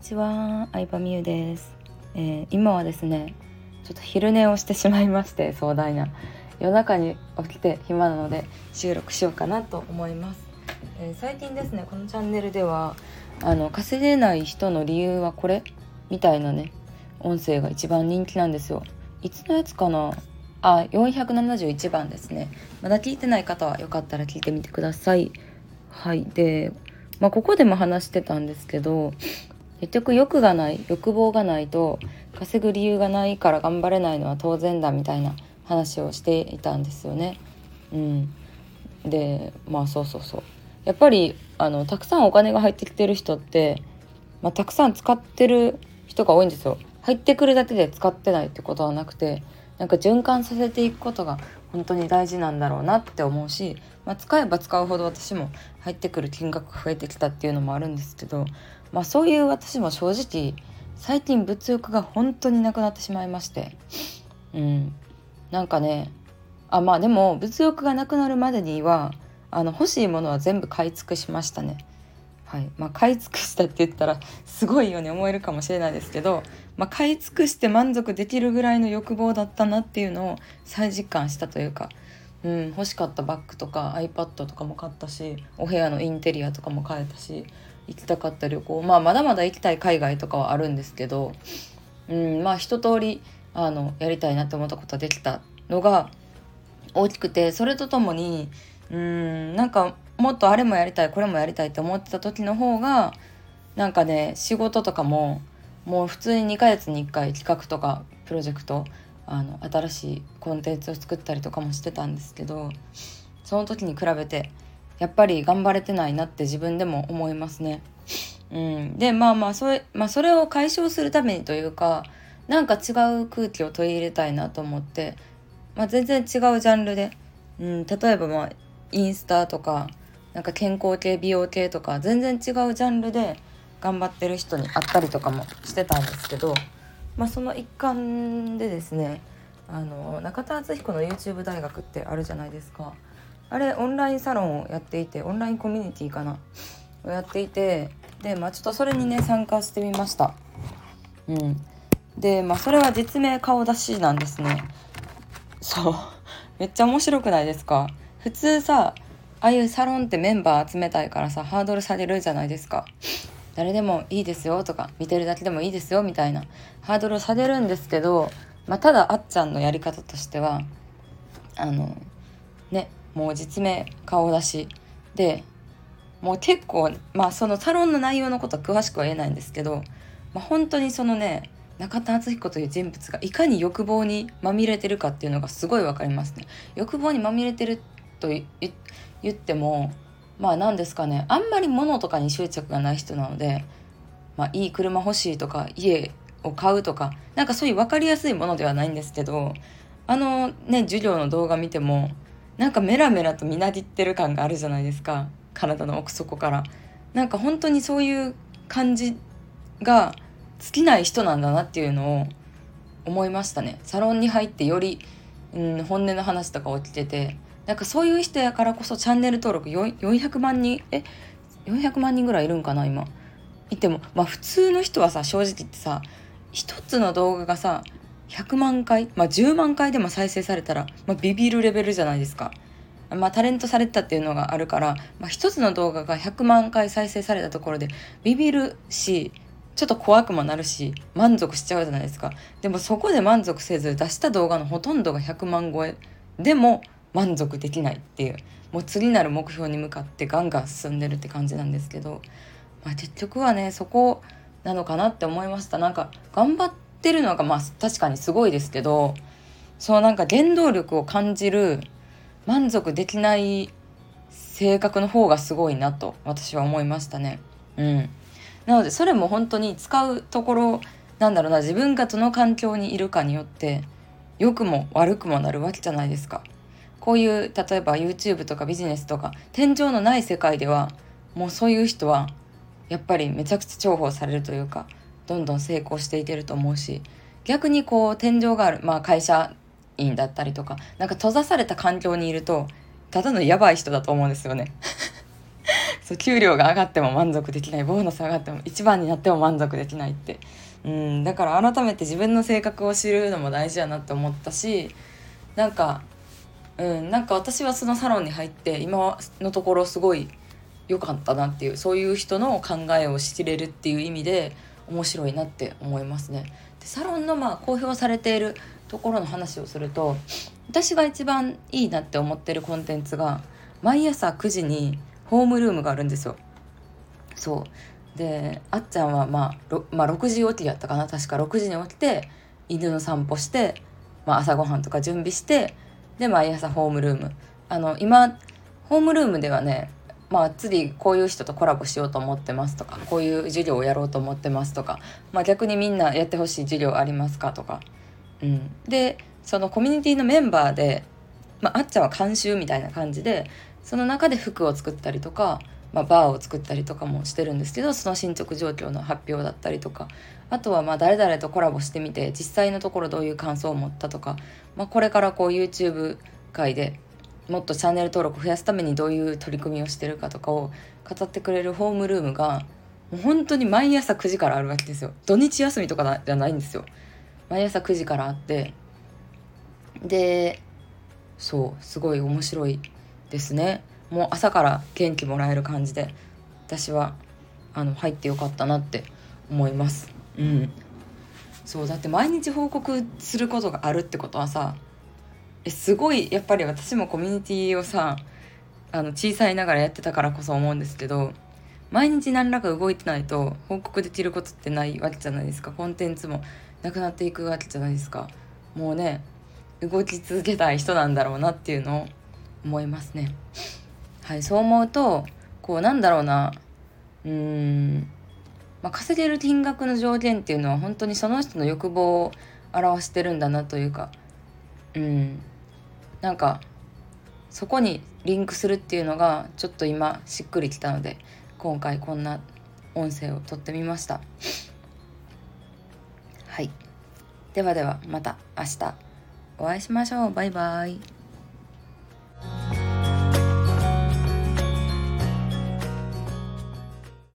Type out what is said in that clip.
ちは、相葉美優です、えー、今はですね、ちょっと昼寝をしてしまいまして壮大な夜中に起きて暇なので収録しようかなと思います。えー、最近ですね、このチャンネルではあの稼げない人の理由はこれみたいなね音声が一番人気なんですよ。いつのやつかな？あ、471番ですね。まだ聞いてない方はよかったら聞いてみてください。はい。で、まあ、ここでも話してたんですけど結局欲がない欲望がないと稼ぐ理由がないから頑張れないのは当然だみたいな話をしていたんですよね。うん、でまあそうそうそうやっぱりあのたくさんお金が入ってきてる人って、まあ、たくさん使ってる人が多いんですよ。入ってくるだけで使ってないってことはなくてなんか循環させていくことが本当に大事なんだろうなって思うし、まあ、使えば使うほど私も入ってくる金額が増えてきたっていうのもあるんですけど、まあ、そういう私も正直最近物欲が本当になくなってしまいましてうんなんかねあまあでも物欲がなくなるまでにはあの欲しいものは全部買い尽くしましたね。はい。まあ、買い尽くしたって言ったらすごいように思えるかもしれないですけど、まあ、買い尽くして満足できるぐらいの欲望だったなっていうのを再実感したというかうん、欲しかったバッグとか iPad とかも買ったしお部屋のインテリアとかも買えたし行きたかった旅行まあまだまだ行きたい海外とかはあるんですけど、うん、まあ一通りあのやりたいなって思ったことができたのが大きくてそれとともにうんなんかもっとあれもやりたいこれもやりたいって思ってた時の方がなんかね仕事とかももう普通に2ヶ月に1回企画とかプロジェクトあの新しいコンテンツを作ったりとかもしてたんですけどその時に比べてやっぱり頑張れてないなって自分でも思いますね。うん、でまあまあそれ,、まあ、それを解消するためにというかなんか違う空気を取り入れたいなと思って、まあ、全然違うジャンルで、うん、例えばまあインスタとかなんか健康系美容系とか全然違うジャンルで頑張ってる人に会ったりとかもしてたんですけどまあ、その一環でですねあの中田敦彦の YouTube 大学ってあるじゃないですか。あれオンラインサロンをやっていてオンラインコミュニティかな？をやっていてでまあちょっとそれにね参加してみました。うん。でまあそれは実名顔出しなんですね。そう。めっちゃ面白くないですか？普通さああいうサロンってメンバー集めたいからさハードル下げるじゃないですか。誰でもいいですよとか見てるだけでもいいですよみたいな。ハードルを下げるんですけど、まあ、ただあっちゃんのやり方としてはあのねもう実名顔出し。でもう結構まあそのサロンの内容のことは詳しくは言えないんですけど、まあ、本当にそのね中田敦彦という人物がいかに欲望にまみれてるかっていうのがすごい分かりますね。欲望にまみれてると言ってもまあ何ですかねあんまり物とかに執着がない人なので、まあ、いい車欲しいとか家を買うとかなんかそういう分かりやすいものではないんですけどあのね授業の動画見てもなんかメラメラとみなぎってる感があるじゃないですか体の奥底から。なんか本当にそういう感じが尽きない人なんだなっていうのを思いましたね。サロンに入ってより、うん、本音の話とか起きててなんかそういう人やからこそチャンネル登録400万人え400万人ぐらいいるんかな今。いてもまあ普通の人はさ正直言ってさ一つの動画がさ100万回まあ10万回でも再生されたら、まあ、ビビるレベルじゃないですか。まあ、タレントされたっていうのがあるから、まあ、一つの動画が100万回再生されたところでビビるしちょっと怖くもなるし満足しちゃうじゃないですか。でもそこで満足せず出した動画のほとんどが100万超え。でも満足できないっていうもう次なる目標に向かってガンガン進んでるって感じなんですけど、まあ、結局はねそこなのかなって思いましたなんか頑張ってるのがまあ確かにすごいですけどそうなんか原動力を感じる満足できない性格の方がすごいなと私は思いましたね。うん、なのでそれも本当に使うところなんだろうな自分がどの環境にいるかによって良くも悪くもなるわけじゃないですか。こういう例えば YouTube とかビジネスとか天井のない世界ではもうそういう人はやっぱりめちゃくちゃ重宝されるというかどんどん成功していけると思うし逆にこう天井がある、まあ、会社員だったりとかなんか閉ざされた環境にいるとただのやばい人だと思うんですよね。そう給料が上がっても満足できないボーナス上がっても一番になっても満足できないって。うんだから改めて自分の性格を知るのも大事やなって思ったしなんかうんなんか私はそのサロンに入って今のところすごい良かったなっていうそういう人の考えを知れるっていう意味で面白いなって思いますね。でサロンのまあ公表されているところの話をすると私が一番いいなって思ってるコンテンツが毎朝9時にホームルームがあるんですよ。そうであっちゃんは、まあ、まあ6時起きやったかな確か6時に起きて犬の散歩して、まあ、朝ごはんとか準備してで毎朝ホームルーム。あの今ホームルームではねまあ次こういう人とコラボしようと思ってますとかこういう授業をやろうと思ってますとか、まあ、逆にみんなやってほしい授業ありますかとか、うん、でそのコミュニティのメンバーで、まあ、あっちゃんは監修みたいな感じでその中で服を作ったりとか、まあ、バーを作ったりとかもしてるんですけどその進捗状況の発表だったりとかあとはまあ誰々とコラボしてみて実際のところどういう感想を持ったとか、まあ、これからこう YouTube 界でもっとチャンネル登録増やすためにどういう取り組みをしてるかとかを語ってくれるホームルームがもう本当に毎朝9時からあるわけですよ。土日休みとかじゃないんですよ。毎朝9時からあってでそうすごい面白いですね。もう朝から元気もらえる感じで私はあの入ってよかったなって思います。うん。そうだって毎日報告することがあるってことはさえすごいやっぱり私もコミュニティをさあの小さいながらやってたからこそ思うんですけど毎日何らか動いてないと報告できることってないわけじゃないですか。コンテンツもなくなっていくわけじゃないですか。もうね動き続けたい人なんだろうなっていうのを思いますね。はい、そう思うとこうなんだろうな。うーん、まあ、稼げる金額の上限っていうのは本当にその人の欲望を表してるんだなというかうん。なんかそこにリンクするっていうのがちょっと今しっくりきたので今回こんな音声を撮ってみました。はい。ではではまた明日お会いしましょう。バイバイ。